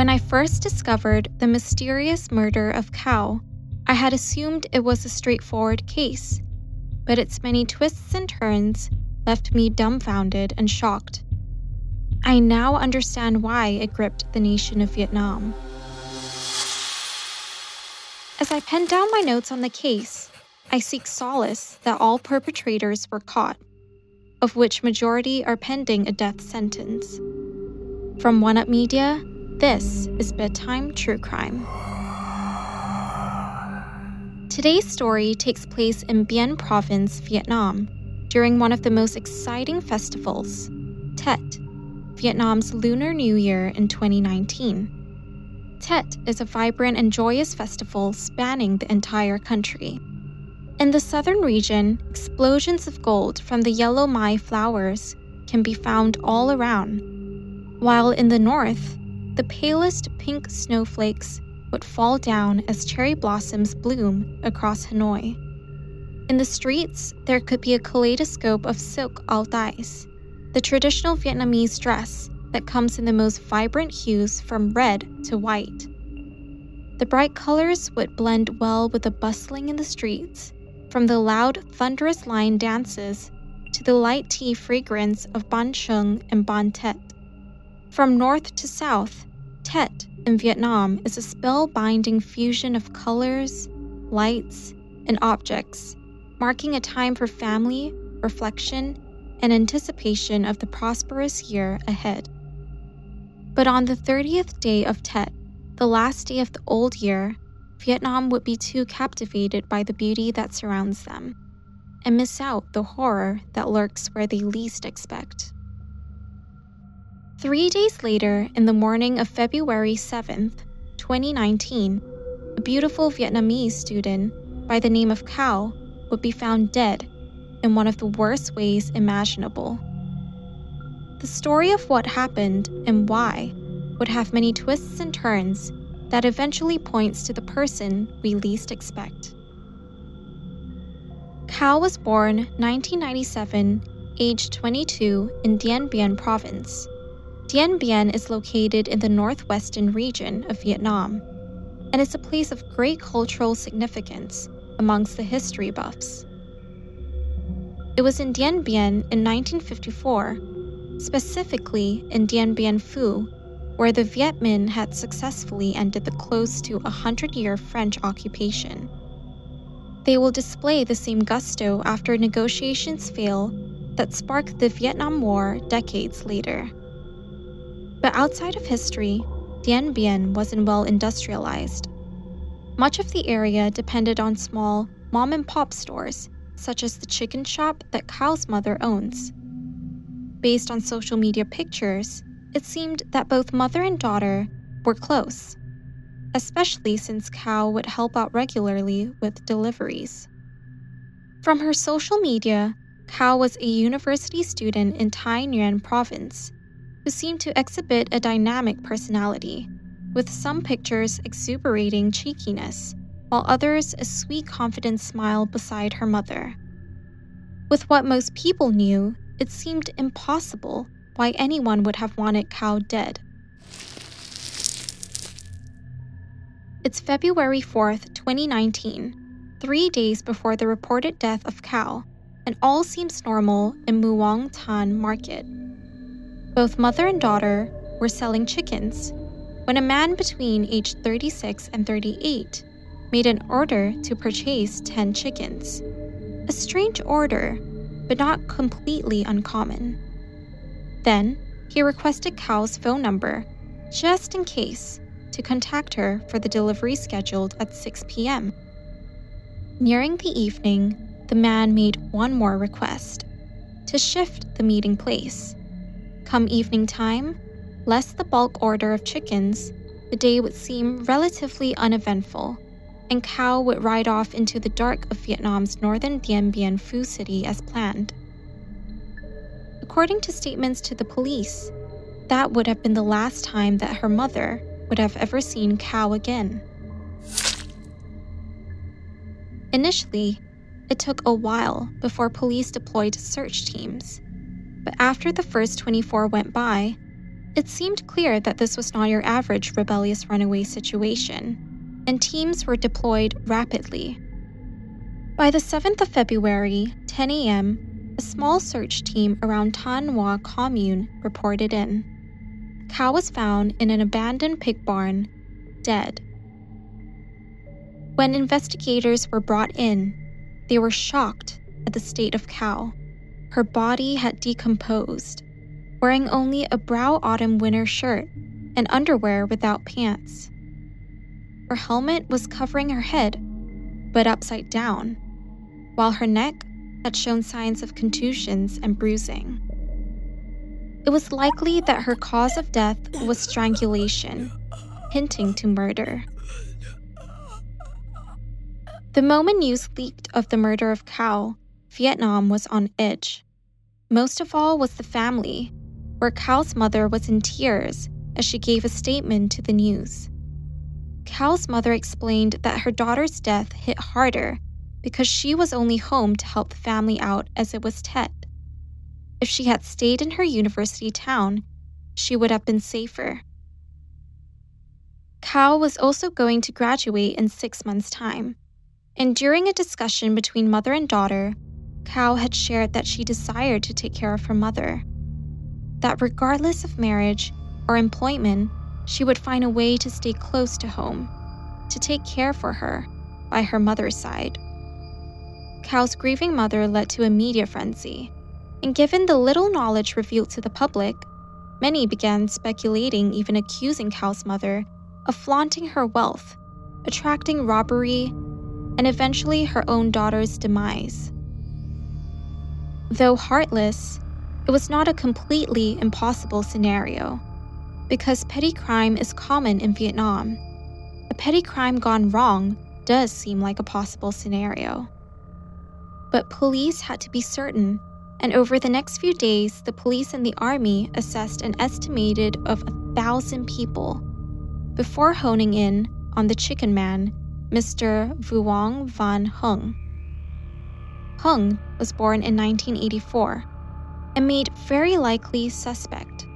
When I first discovered the mysterious murder of Cao, I had assumed it was a straightforward case, but its many twists and turns left me dumbfounded and shocked. I now understand why it gripped the nation of Vietnam. As I pen down my notes on the case, I seek solace that all perpetrators were caught, of which majority are pending a death sentence. From 1Up Media, this is Bedtime True Crime. Today's story takes place in Bien Province, Vietnam, during one of the most exciting festivals, Tet, Vietnam's Lunar New Year in 2019. Tet is a vibrant and joyous festival spanning the entire country. In the southern region, explosions of gold from the yellow Mai flowers can be found all around, while in the north, the palest pink snowflakes would fall down as cherry blossoms bloom across Hanoi. In the streets, there could be a kaleidoscope of silk ao dais, the traditional Vietnamese dress that comes in the most vibrant hues from red to white. The bright colors would blend well with the bustling in the streets, from the loud, thunderous line dances to the light tea fragrance of Banh Chung and Banh Tet. From north to south, Tet in Vietnam is a spellbinding fusion of colors, lights, and objects, marking a time for family, reflection, and anticipation of the prosperous year ahead. But on the 30th day of Tet, the last day of the old year, Vietnam would be too captivated by the beauty that surrounds them and miss out the horror that lurks where they least expect. Three days later, in the morning of February 7th, 2019, a beautiful Vietnamese student by the name of Cao would be found dead in one of the worst ways imaginable. The story of what happened and why would have many twists and turns that eventually points to the person we least expect. Cao was born 1997, aged 22, in Dien Bien province. Dien Bien is located in the northwestern region of Vietnam and is a place of great cultural significance amongst the history buffs. It was in Dien Bien in 1954, specifically in Dien Bien Phu, where the Viet Minh had successfully ended the close to 100 year French occupation. They will display the same gusto after negotiations fail that sparked the Vietnam War decades later. But outside of history, Dien Bien wasn't well industrialized. Much of the area depended on small mom and pop stores, such as the chicken shop that Cao's mother owns. Based on social media pictures, it seemed that both mother and daughter were close, especially since Cao would help out regularly with deliveries. From her social media, Cao was a university student in Thai Nguyen province who seemed to exhibit a dynamic personality, with some pictures exuberating cheekiness, while others a sweet, confident smile beside her mother. With what most people knew, it seemed impossible why anyone would have wanted Cao dead. It's February 4th, 2019, three days before the reported death of Cao, and all seems normal in Muang Tan Market. Both mother and daughter were selling chickens when a man between age 36 and 38 made an order to purchase 10 chickens. A strange order, but not completely uncommon. Then, he requested Cao's phone number, just in case, to contact her for the delivery scheduled at 6 p.m. Nearing the evening, the man made one more request to shift the meeting place. Come evening time, less the bulk order of chickens, the day would seem relatively uneventful, and Cao would ride off into the dark of Vietnam's northern Dien Bien Phu city as planned. According to statements to the police, that would have been the last time that her mother would have ever seen Cao again. Initially, it took a while before police deployed search teams. But after the first 24 went by, It seemed clear that this was not your average rebellious runaway situation, and teams were deployed rapidly. By the 7th of February, 10 a.m., a small search team around Thanh Hoa commune reported in. Cao was found in an abandoned pig barn, dead. When investigators were brought in, they were shocked at the state of Cao. Her body had decomposed, wearing only a brow autumn winter shirt and underwear without pants. Her helmet was covering her head, but upside down while her neck had shown signs of contusions and bruising. It was likely that her cause of death was strangulation, hinting to murder. The moment news leaked of the murder of Cao, Vietnam was on edge. Most of all was the family, where Cao's mother was in tears as she gave a statement to the news. Cao's mother explained that her daughter's death hit harder because she was only home to help the family out as it was Tet. If she had stayed in her university town, she would have been safer. Cao was also going to graduate in six months' time, and during a discussion between mother and daughter, Cao had shared that she desired to take care of her mother. That regardless of marriage or employment, she would find a way to stay close to home, to take care for her by her mother's side. Cao's grieving mother led to a media frenzy, and given the little knowledge revealed to the public, many began speculating, even accusing Cao's mother of flaunting her wealth, attracting robbery, and eventually her own daughter's demise. Though heartless, it was not a completely impossible scenario, because petty crime is common in Vietnam. A petty crime gone wrong does seem like a possible scenario. But police had to be certain, and over the next few days, the police and the army assessed an estimated of a thousand people before honing in on the chicken man, Mr. Vuong Van Hung. Hung was born in 1984 and made very likely suspect.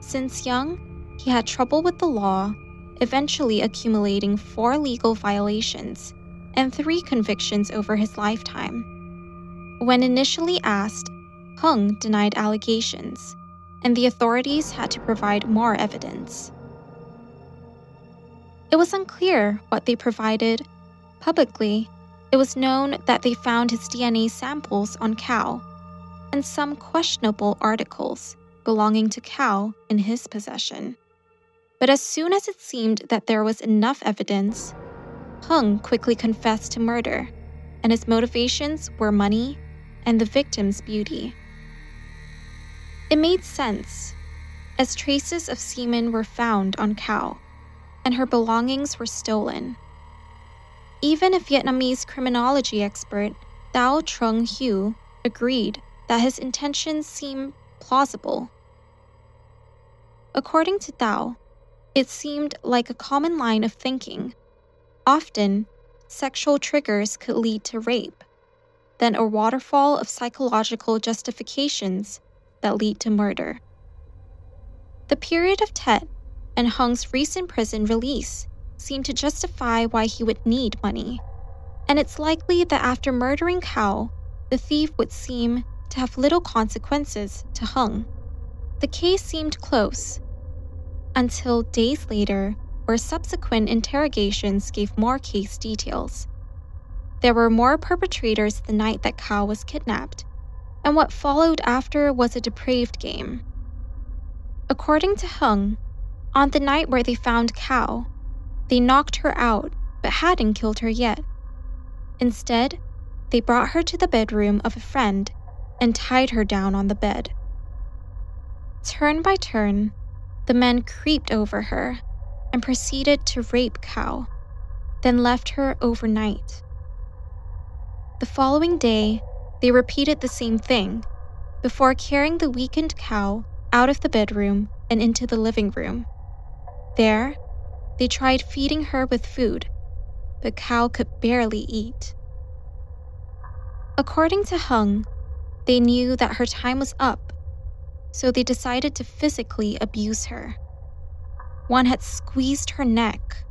Since young, he had trouble with the law, eventually accumulating four legal violations and three convictions over his lifetime. When initially asked, Hung denied allegations, and the authorities had to provide more evidence. It was unclear what they provided. Publicly, it was known that they found his DNA samples on Cao and some questionable articles belonging to Cao in his possession. But as soon as it seemed that there was enough evidence, Hung quickly confessed to murder, and his motivations were money and the victim's beauty. It made sense, as traces of semen were found on Cao, and her belongings were stolen. Even a Vietnamese criminology expert, Dao Trung Hieu, agreed that his intentions seemed plausible. According to Dao, it seemed like a common line of thinking. Often, sexual triggers could lead to rape then a waterfall of psychological justifications that lead to murder. The period of Tet and Hung's recent prison release seemed to justify why he would need money, and it's likely that after murdering Cao, the thief would seem to have little consequences to Hung. The case seemed close until days later, where subsequent interrogations gave more case details. There were more perpetrators the night that Cao was kidnapped, and what followed after was a depraved game. According to Hung, on the night where they found Cao, they knocked her out but hadn't killed her yet. Instead, they brought her to the bedroom of a friend and tied her down on the bed. Turn by turn, the men creeped over her and proceeded to rape Cao, then left her overnight. The following day, they repeated the same thing before carrying the weakened Cao out of the bedroom and into the living room. There, they tried feeding her with food, but Cao could barely eat. According to Hung, they knew that her time was up, so they decided to physically abuse her. One had squeezed her neck,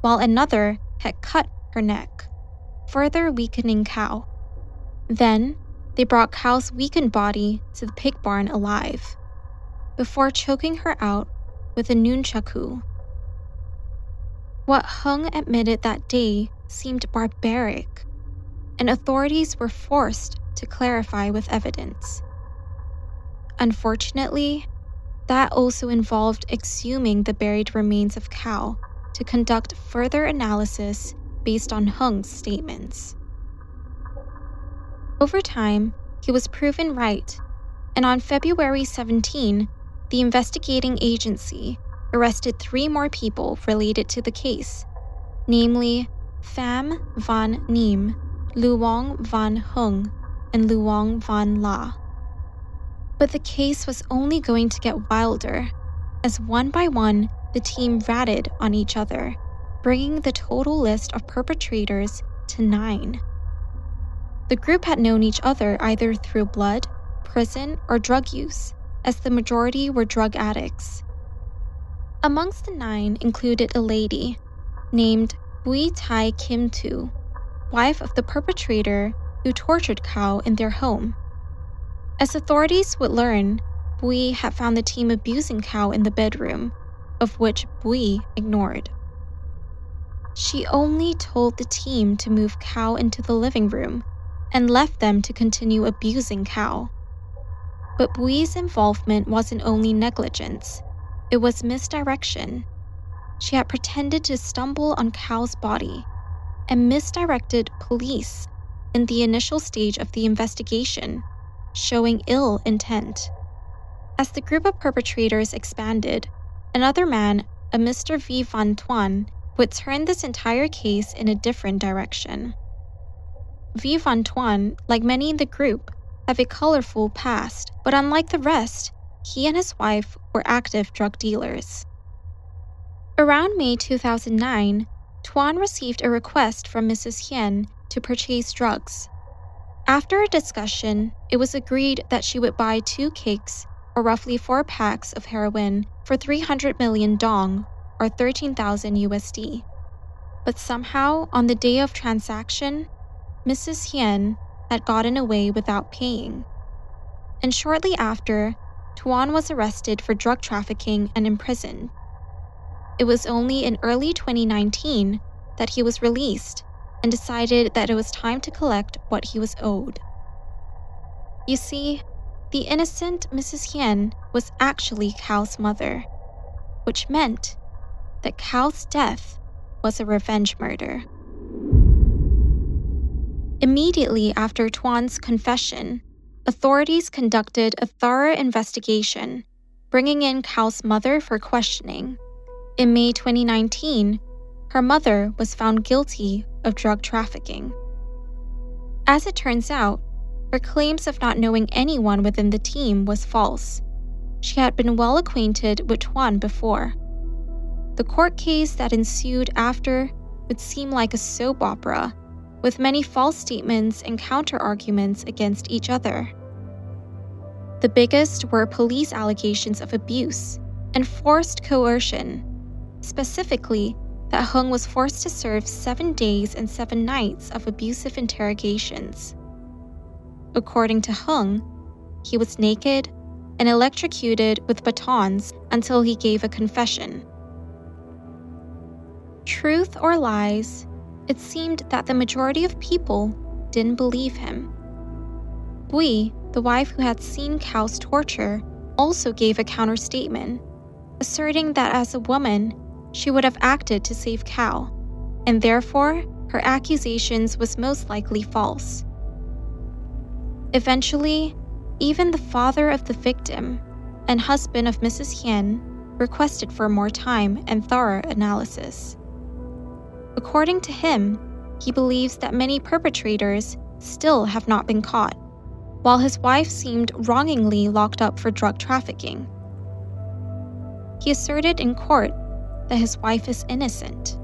while another had cut her neck, further weakening Cao. Then, they brought Cao's weakened body to the pig barn alive, before choking her out with a nunchaku. What Hung admitted that day seemed barbaric, and authorities were forced to clarify with evidence. Unfortunately, that also involved exhuming the buried remains of Cao to conduct further analysis based on Hung's statements. Over time, he was proven right, and on February 17, the investigating agency arrested three more people related to the case, namely Pham Van Ngiem, Luong Van Hung, and Luong Van La. But the case was only going to get wilder, as one by one the team ratted on each other, bringing the total list of perpetrators to nine. The group had known each other either through blood, prison, or drug use, as the majority were drug addicts. Amongst the nine included a lady named Bui Tai Kim Tu, wife of the perpetrator who tortured Cao in their home. As authorities would learn, Bui had found the team abusing Cao in the bedroom, of which Bui ignored. She only told the team to move Cao into the living room and left them to continue abusing Cao. But Bui's involvement wasn't only negligence, it was misdirection. She had pretended to stumble on Cao's body and misdirected police in the initial stage of the investigation, showing ill intent. As the group of perpetrators expanded, another man, a Mr. Vi Van Tuan, would turn this entire case in a different direction. Vi Van Tuan, like many in the group, have a colorful past, but unlike the rest, he and his wife were active drug dealers. Around May 2009, Tuan received a request from Mrs. Hien to purchase drugs. After a discussion, it was agreed that she would buy two cakes, or roughly four packs of heroin, for 300 million dong, or 13,000 USD. But somehow, on the day of transaction, Mrs. Hien had gotten away without paying. And shortly after, Tuan was arrested for drug trafficking and imprisoned. It was only in early 2019 that he was released and decided that it was time to collect what he was owed. You see, the innocent Mrs. Hien was actually Cao's mother, which meant that Cao's death was a revenge murder. Immediately after Tuan's confession, authorities conducted a thorough investigation, bringing in Cao's mother for questioning. In May 2019, her mother was found guilty of drug trafficking. As it turns out, her claims of not knowing anyone within the team was false. She had been well acquainted with Tuan before. The court case that ensued after would seem like a soap opera with many false statements and counter arguments against each other. The biggest were police allegations of abuse and forced coercion, specifically, that Hung was forced to serve seven days and seven nights of abusive interrogations. According to Hung, he was naked and electrocuted with batons until he gave a confession. Truth or lies, it seemed that the majority of people didn't believe him. Bui, the wife who had seen Cao's torture, also gave a counterstatement, asserting that as a woman, she would have acted to save Cao, and therefore her accusations was most likely false. Eventually, even the father of the victim and husband of Mrs. Hien requested for more time and thorough analysis. According to him, he believes that many perpetrators still have not been caught, while his wife seemed wrongingly locked up for drug trafficking. He asserted in court that his wife is innocent.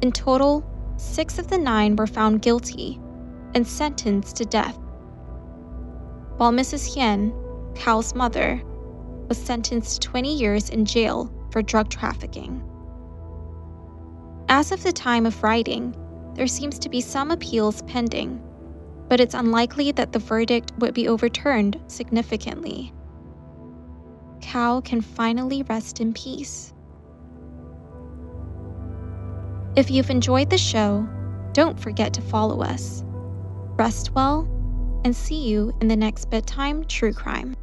In total, six of the nine were found guilty and sentenced to death. While Mrs. Hien, Cao's mother, was sentenced to 20 years in jail for drug trafficking. As of the time of writing, there seems to be some appeals pending, but it's unlikely that the verdict would be overturned significantly. Cao can finally rest in peace. If you've enjoyed the show, don't forget to follow us. Rest well, and see you in the next bedtime true crime.